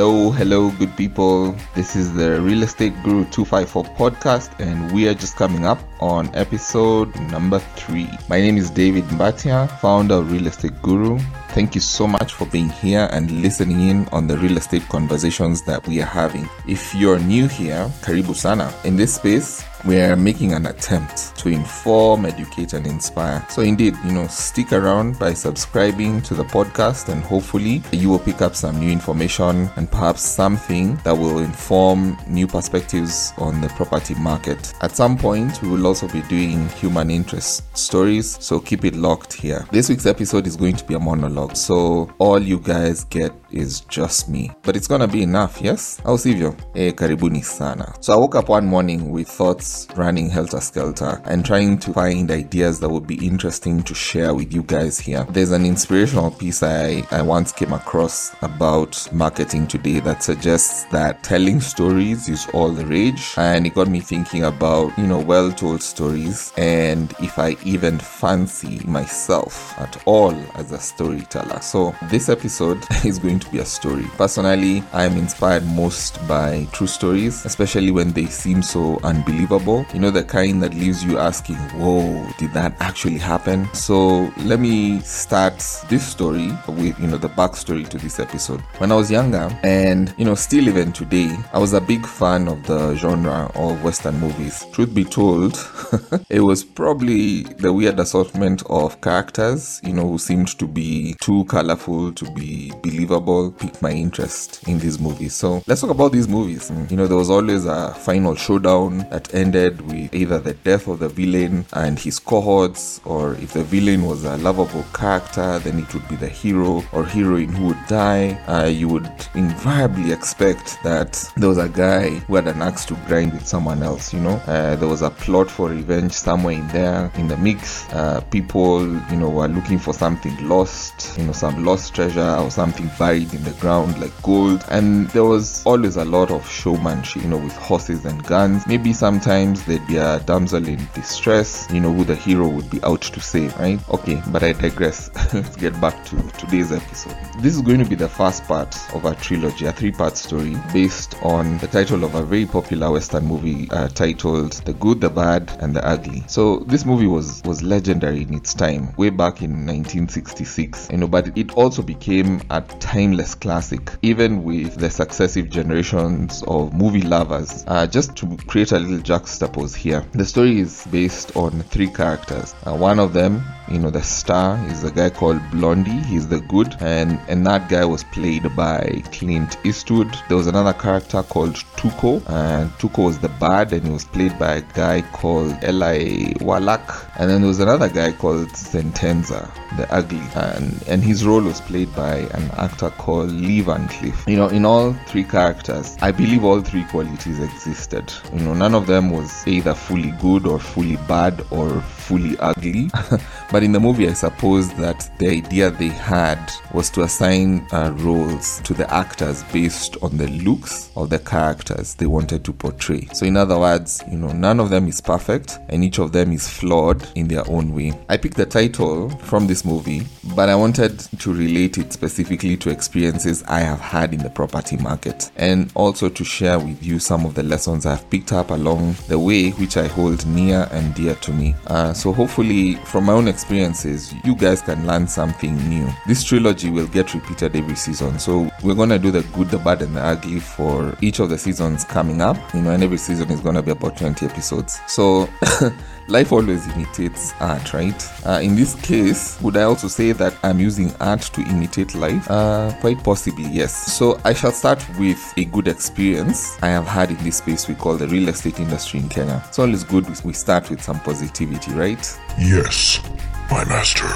Hello, hello, good people. This is the Real Estate Guru 254 podcast, and we are just coming up on episode number three. My name is David Mbatia, founder of Real Estate Guru. Thank you so much for being here and listening in on the real estate conversations that we are having. If you're new here, Karibu Sana. In this space, we are making an attempt to inform, educate, and inspire. So, indeed, you know, stick around by subscribing to the podcast, and hopefully, you will pick up some new information and perhaps something that will inform new perspectives on the property market. At some point, we will also be doing human interest stories, so keep it locked here. This week's episode is going to be a monologue, so all you guys get is just me. But it's gonna be enough, yes? i Au sivyo? Eh, karibuni sana. So I woke up one morning with thoughts running helter skelter and trying to find ideas that would be interesting to share with you guys here. There's an inspirational piece I, I once came across about marketing today that suggests that telling stories is all the rage. And it got me thinking about, you know, well told stories and if I even fancy myself at all as a storyteller. So this episode is going to be a story. Personally, I'm inspired most by true stories, especially when they seem so unbelievable. You know, the kind that leaves you asking, whoa, did that actually happen? So let me start this story with, you know, the backstory to this episode. When I was younger, and, you know, still even today, I was a big fan of the genre of Western movies. Truth be told, it was probably the weird assortment of characters, you know, who seemed to be too colorful to be believable, piqued my interest in these movies. So let's talk about these movies. Mm, you know, there was always a final showdown that ended with either the death of the villain and his cohorts, or if the villain was a lovable character, then it would be the hero or heroine who would die. Uh, you would invariably expect that there was a guy who had an axe to grind with someone else, you know. Uh, there was a plot for revenge somewhere in there in the mix. Uh, people, you know, were looking for something lost, you know, some lost treasure or something buried in the ground like gold. And there was always a lot of showmanship, you know, with horses and guns. Maybe sometimes there'd be a damsel in distress, you know, who the hero would be out to save, right? Okay, but I digress. Let's get back to today's episode. This is going to be the first part of a trilogy, a three part story based on the title of a very popular Western movie uh, titled The Good, the Bad, and the Ugly. So this movie was was legendary in its time, way back in 1966. You know, but it also became a timeless classic, even with the successive generations of movie lovers. Uh, just to create a little juxtapose here, the story is based on three characters. Uh, one of them, you know, the star is a guy called Blondie. He's the good, and and that guy was played by Clint Eastwood. There was another character called Tuco, and Tuco was the bad, and he was played by a guy called Eli Wallach. And then there was another guy called Sentenza, the ugly, and and his role was played by an actor called Lee Van. You know, in all three characters, I believe all three qualities existed. You know, none of them was either fully good or fully bad or fully ugly. but in the movie, I suppose that the idea they had was to assign uh, roles to the actors based on the looks of the characters they wanted to portray. So, in other words, you know, none of them is perfect and each of them is flawed in their own way. I picked the title from this movie, but I wanted to relate it specifically to experiences I have had in the property market and also to share with you some of the lessons I've picked up along the way, which I hold near and dear to me. Uh, so, hopefully, from my own experiences, you guys can learn something new. This trilogy will get repeated every season, so we're gonna do the good, the bad, and the ugly for each of the seasons coming up. You know, and every season is gonna be about 20 episodes. So, life always imitates art, right? Uh, in this case, would I also say that I'm using art to imitate life? Uh, quite possibly, yes. So I shall start with a good experience I have had in this space we call the real estate industry in Kenya. It's always good we start with some positivity, right? Yes, my master.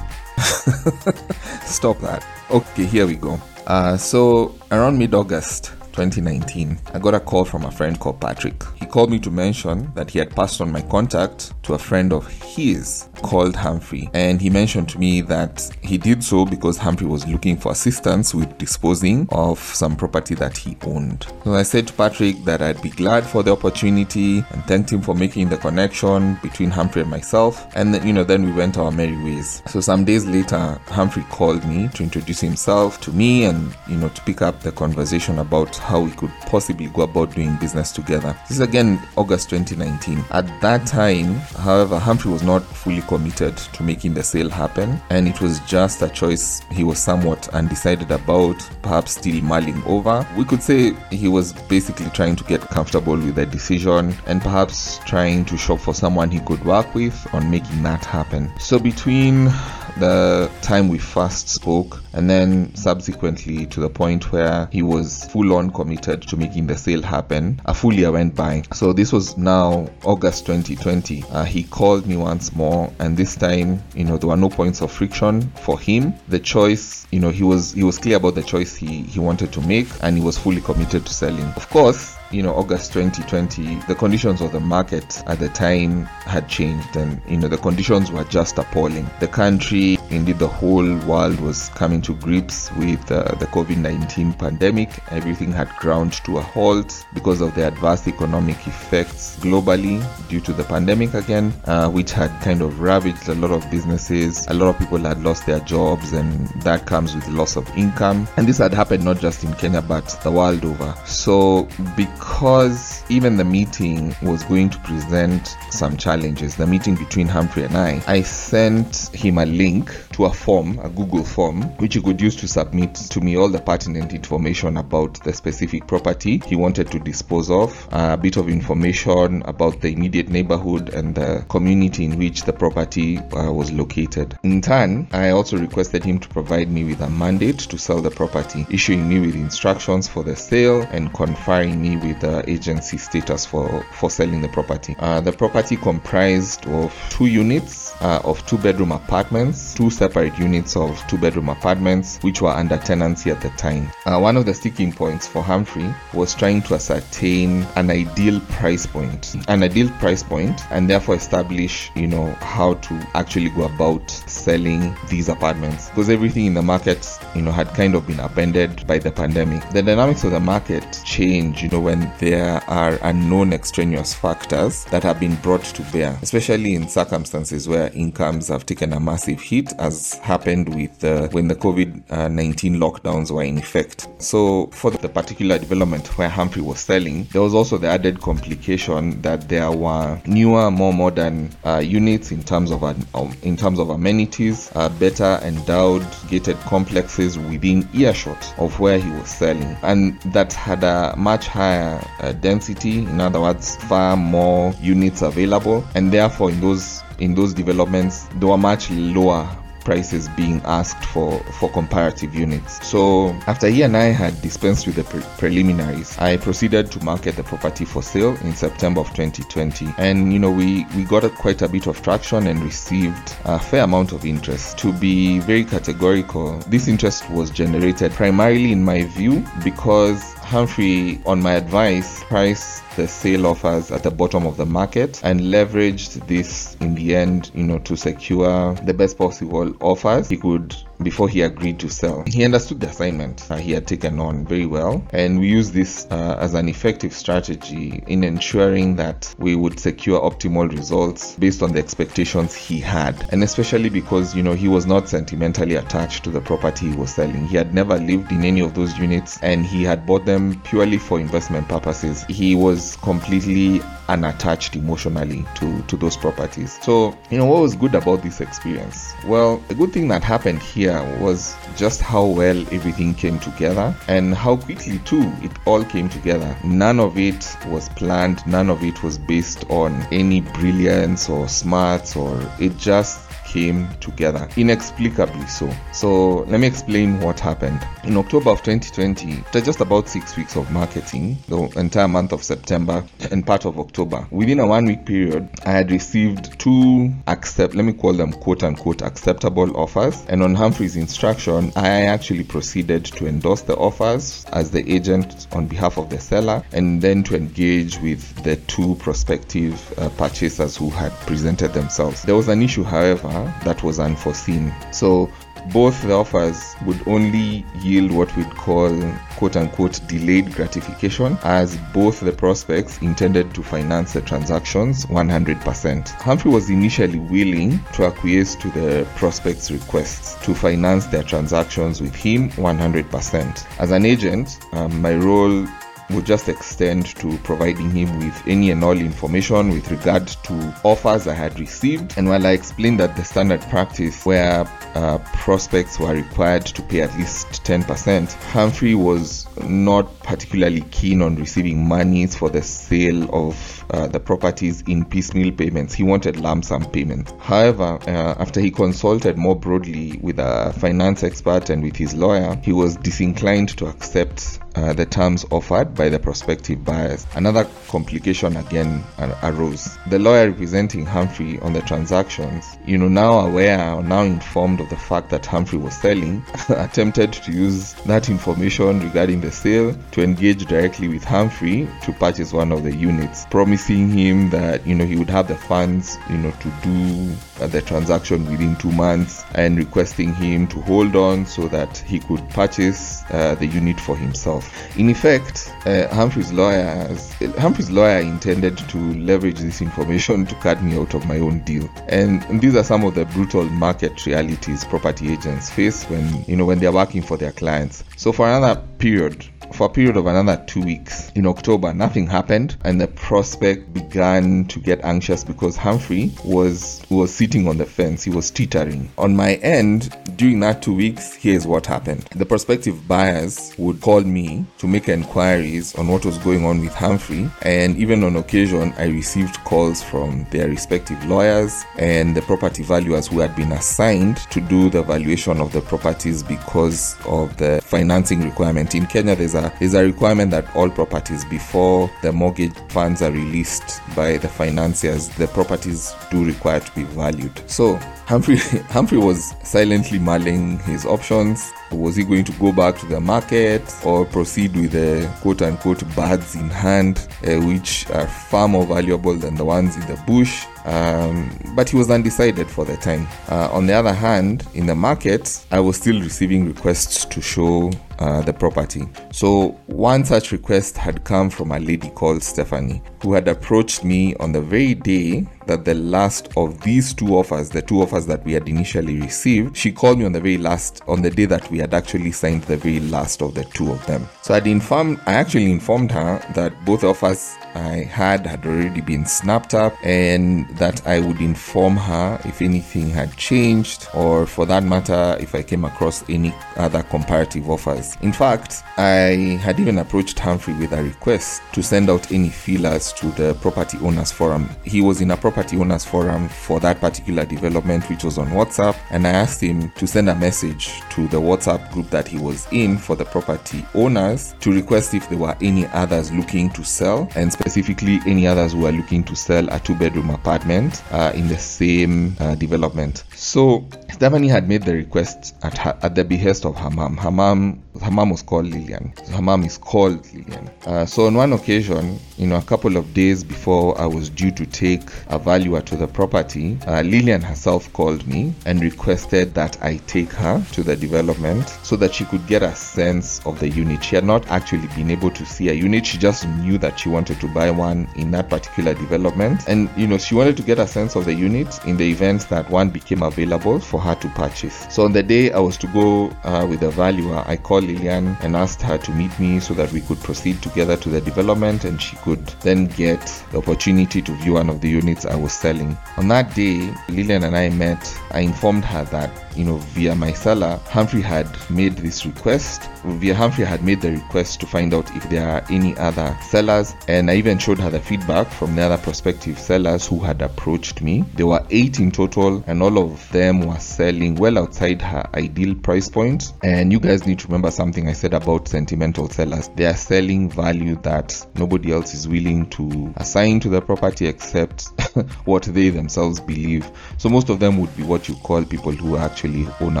Stop that. Okay, here we go. Uh, so around mid August 2019, I got a call from a friend called Patrick. He called me to mention that he had passed on my contact to a friend of his called Humphrey. And he mentioned to me that he did so because Humphrey was looking for assistance with disposing of some property that he owned. So I said to Patrick that I'd be glad for the opportunity and thanked him for making the connection between Humphrey and myself. And then, you know, then we went our merry ways. So some days later, Humphrey called me to introduce himself to me and, you know, to pick up the conversation about how we could possibly go about doing business together. This is again August 2019. At that time, however, Humphrey was not fully committed to making the sale happen, and it was just a choice he was somewhat undecided about, perhaps still mulling over. We could say he was basically trying to get comfortable with the decision and perhaps trying to shop for someone he could work with on making that happen. So between the time we first spoke, and then subsequently to the point where he was full on committed to making the sale happen. A full year went by. So this was now August 2020. Uh, he called me once more, and this time, you know, there were no points of friction for him. The choice, you know, he was he was clear about the choice he he wanted to make, and he was fully committed to selling. Of course, you know August 2020 the conditions of the market at the time had changed and you know the conditions were just appalling. The country indeed the whole world was coming to grips with uh, the COVID-19 pandemic. Everything had ground to a halt because of the adverse economic effects globally due to the pandemic again uh, which had kind of ravaged a lot of businesses. A lot of people had lost their jobs and that comes with loss of income. And this had happened not just in Kenya but the world over. So because even the meeting was going to present some challenges, the meeting between Humphrey and I, I sent him a link to a form, a Google form, which he could use to submit to me all the pertinent information about the specific property he wanted to dispose of, a bit of information about the immediate neighborhood and the community in which the property uh, was located. In turn, I also requested him to provide me with a mandate to sell the property, issuing me with instructions for the sale and conferring me with the agency status for, for selling the property. Uh, the property comprised of two units uh, of two bedroom apartments, two separate units of two bedroom apartments, which were under tenancy at the time. Uh, one of the sticking points for Humphrey was trying to ascertain an ideal price point, an ideal price point, and therefore establish, you know, how to actually go about selling these apartments because everything in the market, you know, had kind of been upended by the pandemic. The dynamics of the market change, you know, when there are unknown extraneous factors that have been brought to bear, especially in circumstances where incomes have taken a massive hit, as happened with uh, when the COVID 19 lockdowns were in effect. So, for the particular development where Humphrey was selling, there was also the added complication that there were newer, more modern uh, units in terms of um, in terms of amenities, uh, better endowed gated complexes within earshot of where he was selling, and that had a much higher uh, density. In other words, far more units available, and therefore in those in those developments, there were much lower prices being asked for for comparative units. So after he and I had dispensed with the pre- preliminaries, I proceeded to market the property for sale in September of 2020, and you know we we got a, quite a bit of traction and received a fair amount of interest. To be very categorical, this interest was generated primarily, in my view, because Humphrey, on my advice, priced the sale offers at the bottom of the market and leveraged this in the end, you know, to secure the best possible offers he could before he agreed to sell. He understood the assignment uh, he had taken on very well, and we used this uh, as an effective strategy in ensuring that we would secure optimal results based on the expectations he had, and especially because you know he was not sentimentally attached to the property he was selling. He had never lived in any of those units, and he had bought them purely for investment purposes. He was completely unattached emotionally to to those properties. So you know what was good about this experience? Well, the good thing that happened here was just how well everything came together and how quickly too it all came together. None of it was planned, none of it was based on any brilliance or smarts or it just came together, inexplicably so. So let me explain what happened. In October of 2020, after just about six weeks of marketing, the entire month of September and part of October, within a one week period, I had received two accept, let me call them quote unquote acceptable offers. And on Humphrey's instruction, I actually proceeded to endorse the offers as the agent on behalf of the seller and then to engage with the two prospective uh, purchasers who had presented themselves. There was an issue, however, that was unforeseen. So both the offers would only yield what we'd call quote unquote delayed gratification, as both the prospects intended to finance the transactions 100%. Humphrey was initially willing to acquiesce to the prospects' requests to finance their transactions with him 100%. As an agent, um, my role would just extend to providing him with any and all information with regard to offers I had received. And while I explained that the standard practice where uh, prospects were required to pay at least 10%, Humphrey was not particularly keen on receiving monies for the sale of uh, the properties in piecemeal payments. He wanted lump sum payment. However, uh, after he consulted more broadly with a finance expert and with his lawyer, he was disinclined to accept uh, the terms offered by the prospective buyers. Another complication again arose. The lawyer representing Humphrey on the transactions, you know, now aware or now informed of the fact that Humphrey was selling, attempted to use that information regarding the sale to engage directly with Humphrey to purchase one of the units, promising him that, you know, he would have the funds, you know, to do uh, the transaction within two months and requesting him to hold on so that he could purchase uh, the unit for himself. In effect, uh, Humphrey's lawyers, Humphrey's lawyer intended to leverage this information to cut me out of my own deal. And, and these are some of the brutal market realities property agents face when you know when they're working for their clients. So for another period, for a period of another two weeks. In October, nothing happened, and the prospect began to get anxious because Humphrey was was sitting on the fence. He was teetering. On my end, during that two weeks, here's what happened: the prospective buyers would call me to make inquiries on what was going on with Humphrey, and even on occasion, I received calls from their respective lawyers and the property valuers who had been assigned to do the valuation of the properties because of the financing requirement. In Kenya, there's a is a requirement that all properties before the mortgage funds are released by the financiers, the properties do require to be valued. So Humphrey Humphrey was silently mulling his options. Was he going to go back to the market or proceed with the quote unquote birds in hand, uh, which are far more valuable than the ones in the bush? Um, but he was undecided for the time. Uh, on the other hand, in the market, I was still receiving requests to show uh, the property. So, one such request had come from a lady called Stephanie, who had approached me on the very day that the last of these two offers, the two offers that we had initially received, she called me on the very last, on the day that we had actually signed the very last of the two of them. So I'd informed, I actually informed her that both offers I had had already been snapped up and that I would inform her if anything had changed or for that matter if I came across any other comparative offers. In fact, I had even approached Humphrey with a request to send out any feelers to the property owners forum. He was in a property owners forum for that particular development which was on WhatsApp and I asked him to send a message to the WhatsApp group that he was in for the property owners to request if there were any others looking to sell and specifically any others who are looking to sell a two bedroom apartment uh, in the same uh, development. So Stephanie had made the request at her, at the behest of her mom. Her mom her mom was called Lillian. So her mom is called Lillian. Uh, so on one occasion, you know, a couple of days before I was due to take a valuer to the property, uh, Lillian herself called me and requested that I take her to the development so that she could get a sense of the unit. She had not actually been able to see a unit. She just knew that she wanted to buy one in that particular development, and you know, she wanted to get a sense of the unit in the event that one became available for her to purchase. So on the day I was to go uh, with the valuer, I called Lillian and asked her to meet me so that we could proceed together to the development and she could then get the opportunity to view one of the units I was selling. On that day, Lillian and I met. I informed her that, you know, via my seller, Humphrey had made this request. Via Humphrey had made the request to find out if there are any other sellers, and I even showed her the feedback from the other prospective sellers who had approached me. There were eight in total, and all of of them were selling well outside her ideal price point. And you guys need to remember something I said about sentimental sellers. They are selling value that nobody else is willing to assign to the property except what they themselves believe. So most of them would be what you call people who are actually owner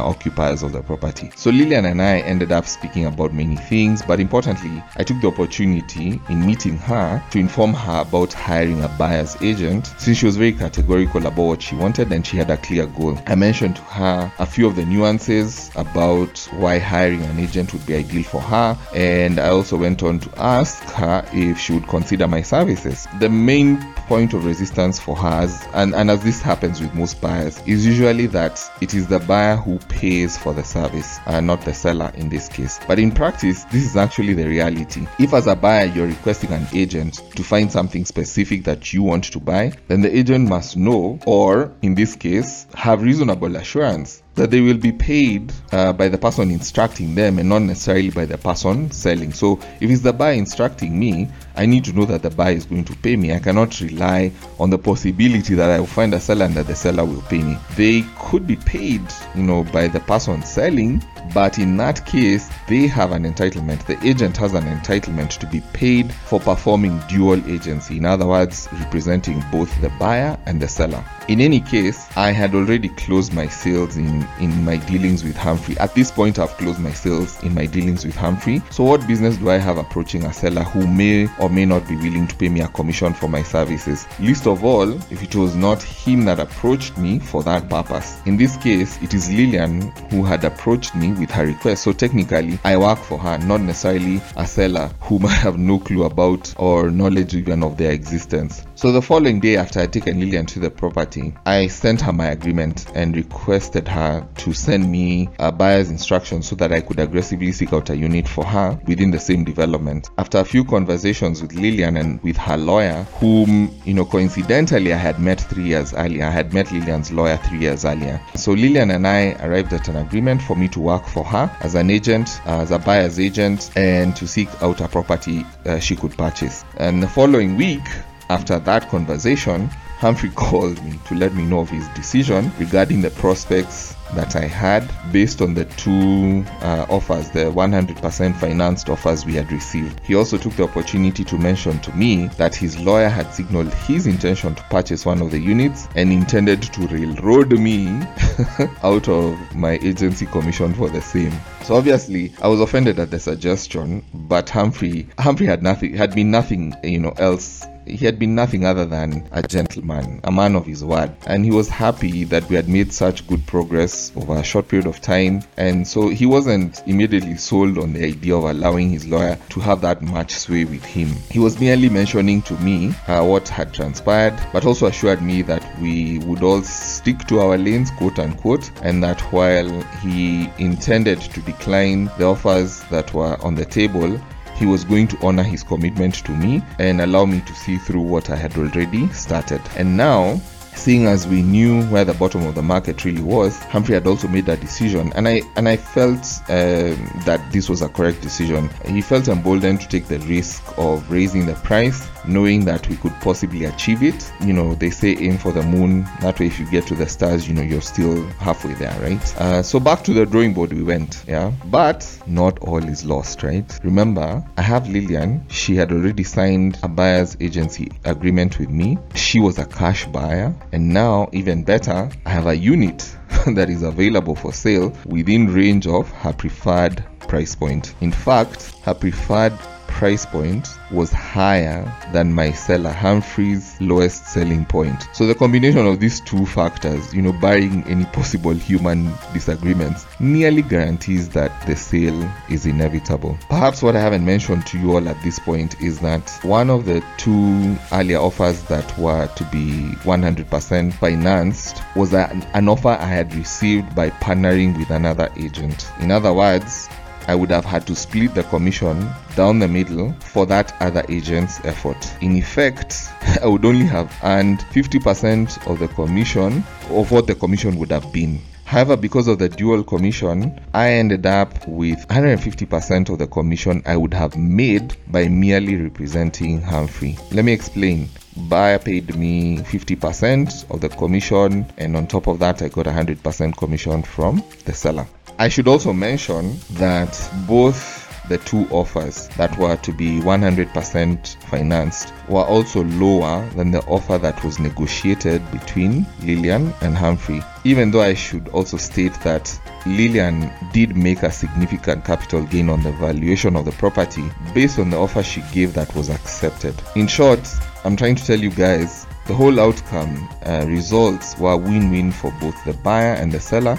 occupiers of the property. So Lillian and I ended up speaking about many things, but importantly, I took the opportunity in meeting her to inform her about hiring a buyer's agent since she was very categorical about what she wanted and she had a clear goal. I mentioned to her a few of the nuances about why hiring an agent would be ideal for her, and I also went on to ask her if she would consider my services. The main point of resistance for her, and, and as this happens with most buyers, is usually that it is the buyer who pays for the service and not the seller in this case. But in practice, this is actually the reality. If as a buyer you're requesting an agent to find something specific that you want to buy, then the agent must know, or in this case, have reasonable assurance that they will be paid uh, by the person instructing them and not necessarily by the person selling. So if it's the buyer instructing me, I need to know that the buyer is going to pay me. I cannot rely on the possibility that I will find a seller and that the seller will pay me. They could be paid, you know, by the person selling, but in that case, they have an entitlement. The agent has an entitlement to be paid for performing dual agency. In other words, representing both the buyer and the seller. In any case, I had already closed my sales in, in my dealings with Humphrey. At this point, I've closed my sales in my dealings with Humphrey. So, what business do I have approaching a seller who may or may not be willing to pay me a commission for my services? Least of all, if it was not him that approached me for that purpose. In this case, it is Lillian who had approached me with her request. So, technically, I work for her, not necessarily a seller who might have no clue about or knowledge even of their existence. So the following day after I taken Lillian to the property, I sent her my agreement and requested her to send me a buyer's instructions so that I could aggressively seek out a unit for her within the same development. After a few conversations with Lillian and with her lawyer, whom, you know, coincidentally I had met three years earlier, I had met Lillian's lawyer three years earlier. So Lillian and I arrived at an agreement for me to work for her as an agent, as a buyer's agent, and to seek out a property uh, she could purchase. And the following week, after that conversation, Humphrey called me to let me know of his decision regarding the prospects that I had based on the two uh, offers, the 100% financed offers we had received. He also took the opportunity to mention to me that his lawyer had signaled his intention to purchase one of the units and intended to railroad me out of my agency commission for the same. So obviously, I was offended at the suggestion, but Humphrey Humphrey had nothing had been nothing, you know, else he had been nothing other than a gentleman, a man of his word, and he was happy that we had made such good progress over a short period of time. And so he wasn't immediately sold on the idea of allowing his lawyer to have that much sway with him. He was merely mentioning to me uh, what had transpired, but also assured me that we would all stick to our lanes, quote unquote, and that while he intended to decline the offers that were on the table, he was going to honor his commitment to me and allow me to see through what I had already started. And now, seeing as we knew where the bottom of the market really was, Humphrey had also made that decision, and I and I felt um, that this was a correct decision. He felt emboldened to take the risk of raising the price, knowing that we could possibly achieve it. You know, they say aim for the moon. That way, if you get to the stars, you know you're still halfway there, right? Uh, so back to the drawing board we went, yeah. But not all is lost, right? Remember, I have Lillian. She had already signed a buyer's agency agreement with me. She was a cash buyer and now, even better, I have a unit that is available for sale within range of her preferred price point. In fact, her preferred price point was higher than my seller Humphrey's lowest selling point. So the combination of these two factors, you know, barring any possible human disagreements, nearly guarantees that the sale is inevitable. Perhaps what I haven't mentioned to you all at this point is that one of the two earlier offers that were to be 100% financed was an offer I had received by partnering with another agent. In other words, I would have had to split the commission down the middle for that other agent's effort. In effect, I would only have earned 50% of the commission of what the commission would have been. However, because of the dual commission, I ended up with 150% of the commission I would have made by merely representing Humphrey. Let me explain. buyer paid me 50% of the commission, and on top of that, I got 100% commission from the seller. I should also mention that both the two offers that were to be 100% financed were also lower than the offer that was negotiated between Lillian and Humphrey. Even though I should also state that Lillian did make a significant capital gain on the valuation of the property based on the offer she gave that was accepted. In short, I'm trying to tell you guys the whole outcome uh, results were win-win for both the buyer and the seller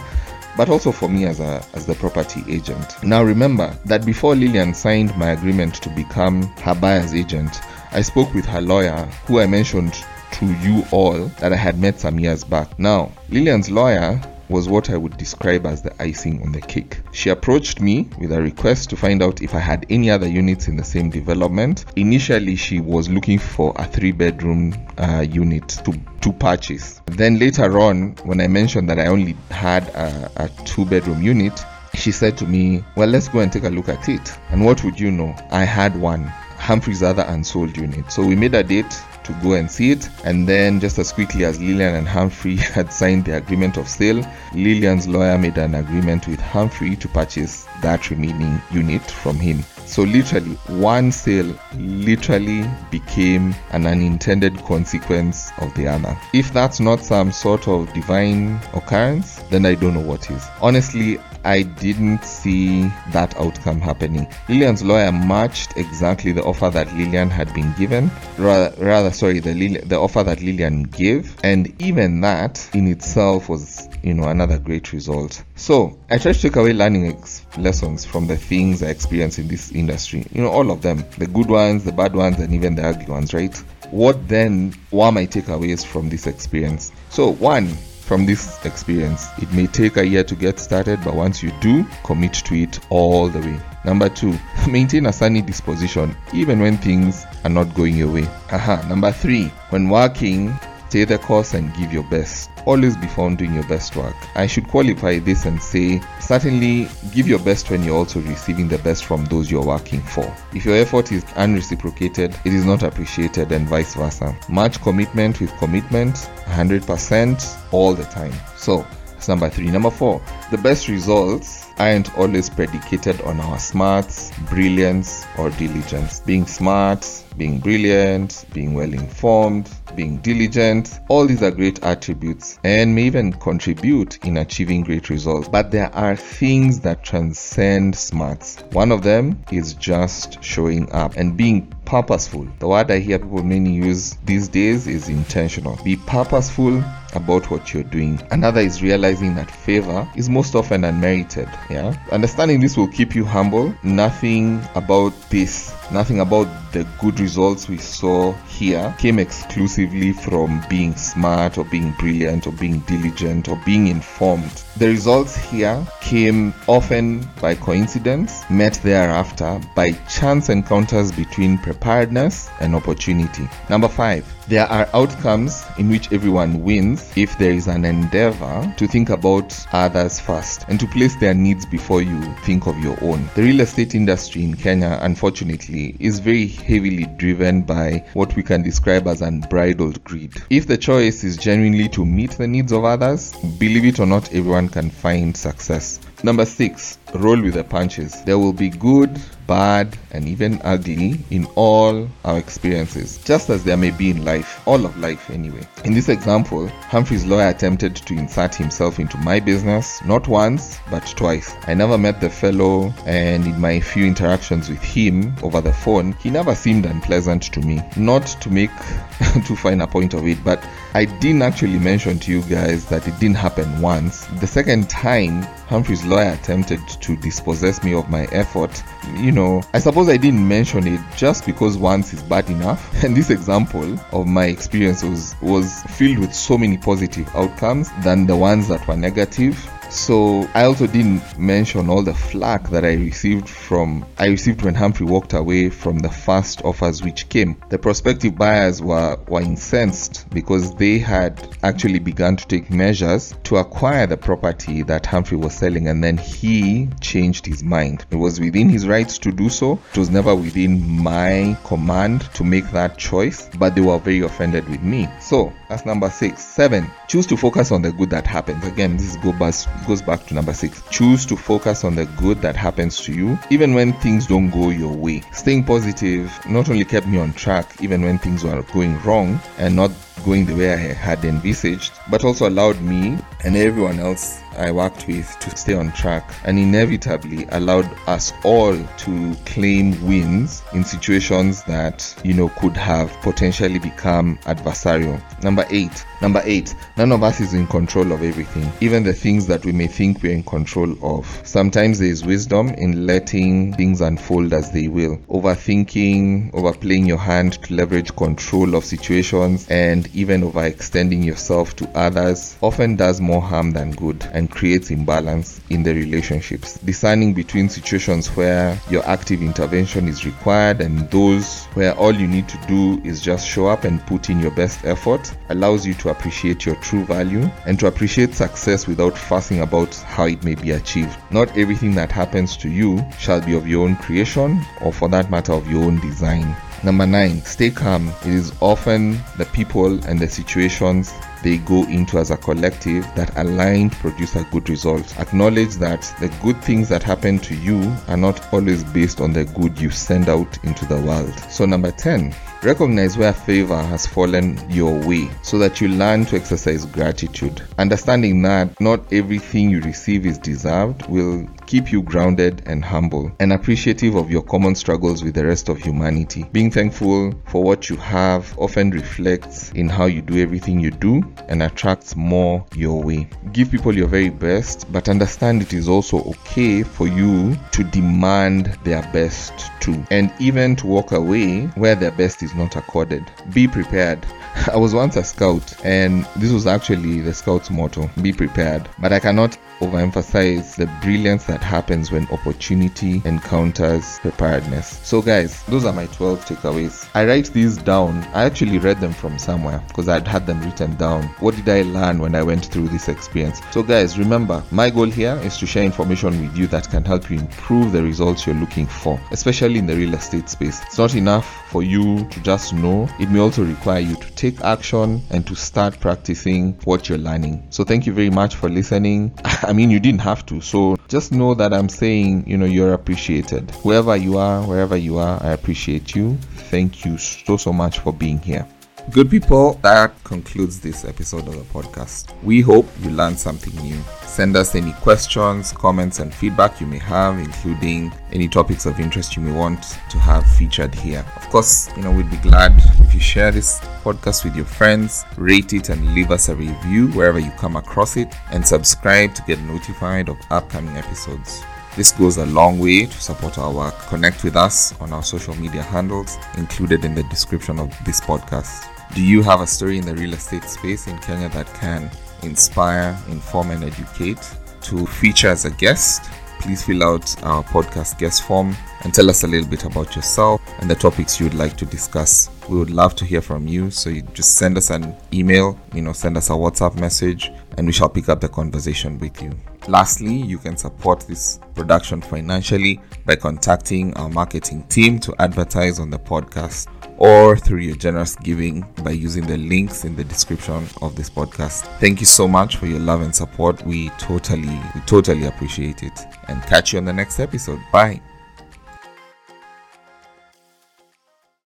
but also for me as a as the property agent. Now remember that before Lillian signed my agreement to become her buyer's agent, I spoke with her lawyer who I mentioned to you all that I had met some years back. Now, Lillian's lawyer was what I would describe as the icing on the cake. She approached me with a request to find out if I had any other units in the same development. Initially, she was looking for a three bedroom uh, unit to, to purchase. Then later on, when I mentioned that I only had a, a two bedroom unit, she said to me, Well, let's go and take a look at it. And what would you know? I had one. Humphrey's other unsold unit. So we made a date to go and see it. And then, just as quickly as Lillian and Humphrey had signed the agreement of sale, Lillian's lawyer made an agreement with Humphrey to purchase that remaining unit from him. So, literally, one sale literally became an unintended consequence of the other. If that's not some sort of divine occurrence, then I don't know what is. Honestly, I didn't see that outcome happening. Lillian's lawyer matched exactly the offer that Lillian had been given, rather, rather sorry, the the offer that Lillian gave, and even that in itself was, you know, another great result. So I tried to take away learning ex- lessons from the things I experienced in this industry. You know, all of them, the good ones, the bad ones, and even the ugly ones, right? What then were my takeaways from this experience? So one from this experience. It may take a year to get started, but once you do, commit to it all the way. Number two, maintain a sunny disposition even when things are not going your way. Aha. Number three, when working, stay the course and give your best. Always be found doing your best work. I should qualify this and say, certainly give your best when you're also receiving the best from those you're working for. If your effort is unreciprocated, it is not appreciated, and vice versa. Match commitment with commitment 100% all the time. So, that's number three. Number four, the best results aren't always predicated on our smarts, brilliance, or diligence. Being smart, being brilliant, being well informed, being diligent, all these are great attributes and may even contribute in achieving great results. But there are things that transcend smarts. One of them is just showing up and being purposeful. The word I hear people mainly use these days is intentional. Be purposeful about what you're doing. Another is realizing that favor is most often unmerited. Yeah. Understanding this will keep you humble. Nothing about this, nothing about the good results we saw here came exclusively from being smart or being brilliant or being diligent or being informed. The results here came often by coincidence, met thereafter by chance encounters between preparedness and opportunity. Number five, there are outcomes in which everyone wins if there is an endeavor to think about others first and to place their needs before you think of your own. The real estate industry in Kenya, unfortunately, is very heavily driven by what we can describe as unbridled greed. If the choice is genuinely to meet the needs of others, believe it or not, everyone can find success. Number six, roll with the punches. There will be good, bad, and even ugly in all our experiences, just as there may be in life, all of life anyway. In this example, Humphrey's lawyer attempted to insert himself into my business not once, but twice. I never met the fellow, and in my few interactions with him over the phone, he never seemed unpleasant to me. Not to make too fine a point of it, but I didn't actually mention to you guys that it didn't happen once. The second time, Humphrey's lawyer attempted to dispossess me of my effort. You know, I suppose I didn't mention it just because once is bad enough. And this example of my experience was, was filled with so many positive outcomes than the ones that were negative. So I also didn't mention all the flack that I received from I received when Humphrey walked away from the first offers which came. The prospective buyers were, were incensed because they had actually begun to take measures to acquire the property that Humphrey was selling and then he changed his mind. It was within his rights to do so. It was never within my command to make that choice, but they were very offended with me. So that's number six. Seven, choose to focus on the good that happens. Again, this go back, goes back to number six. Choose to focus on the good that happens to you, even when things don't go your way. Staying positive not only kept me on track, even when things were going wrong and not going the way I had envisaged, but also allowed me and everyone else I worked with to stay on track and inevitably allowed us all to claim wins in situations that, you know, could have potentially become adversarial. Number eight. Number eight. None of us is in control of everything, even the things that we may think we're in control of. Sometimes there is wisdom in letting things unfold as they will. Overthinking, overplaying your hand to leverage control of situations, and even overextending yourself to others often does more harm than good and creates imbalance in the relationships. Discerning between situations where your active intervention is required and those where all you need to do is just show up and put in your best effort allows you to appreciate your true value and to appreciate success without fussing about how it may be achieved. Not everything that happens to you shall be of your own creation or for that matter of your own design. Number nine, stay calm. It is often the people and the situations they go into as a collective that align to produce a good result. Acknowledge that the good things that happen to you are not always based on the good you send out into the world. So, number 10, Recognize where favor has fallen your way so that you learn to exercise gratitude. Understanding that not everything you receive is deserved will keep you grounded and humble and appreciative of your common struggles with the rest of humanity. Being thankful for what you have often reflects in how you do everything you do and attracts more your way. Give people your very best, but understand it is also okay for you to demand their best too, and even to walk away where their best is not accorded. Be prepared. I was once a scout, and this was actually the scout's motto be prepared. But I cannot overemphasize the brilliance that happens when opportunity encounters preparedness. So, guys, those are my 12 takeaways. I write these down. I actually read them from somewhere because I'd had them written down. What did I learn when I went through this experience? So, guys, remember, my goal here is to share information with you that can help you improve the results you're looking for, especially in the real estate space. It's not enough for you to just know, it may also require you to take action and to start practicing what you're learning. So, thank you very much for listening. I mean, you didn't have to. So just know that I'm saying, you know, you're appreciated. Whoever you are, wherever you are, I appreciate you. Thank you so, so much for being here. Good people, that concludes this episode of the podcast. We hope you learned something new. Send us any questions, comments, and feedback you may have, including any topics of interest you may want to have featured here. Of course, you know, we'd be glad if you share this podcast with your friends, rate it, and leave us a review wherever you come across it, and subscribe to get notified of upcoming episodes. This goes a long way to support our work. Connect with us on our social media handles included in the description of this podcast. Do you have a story in the real estate space in Kenya that can inspire, inform, and educate? To feature as a guest, please fill out our podcast guest form and tell us a little bit about yourself and the topics you would like to discuss. We would love to hear from you, so you just send us an email, you know, send us a WhatsApp message, and we shall pick up the conversation with you. Lastly, you can support this production financially by contacting our marketing team to advertise on the podcast or through your generous giving by using the links in the description of this podcast. Thank you so much for your love and support. We totally, we totally appreciate it. And catch you on the next episode. Bye.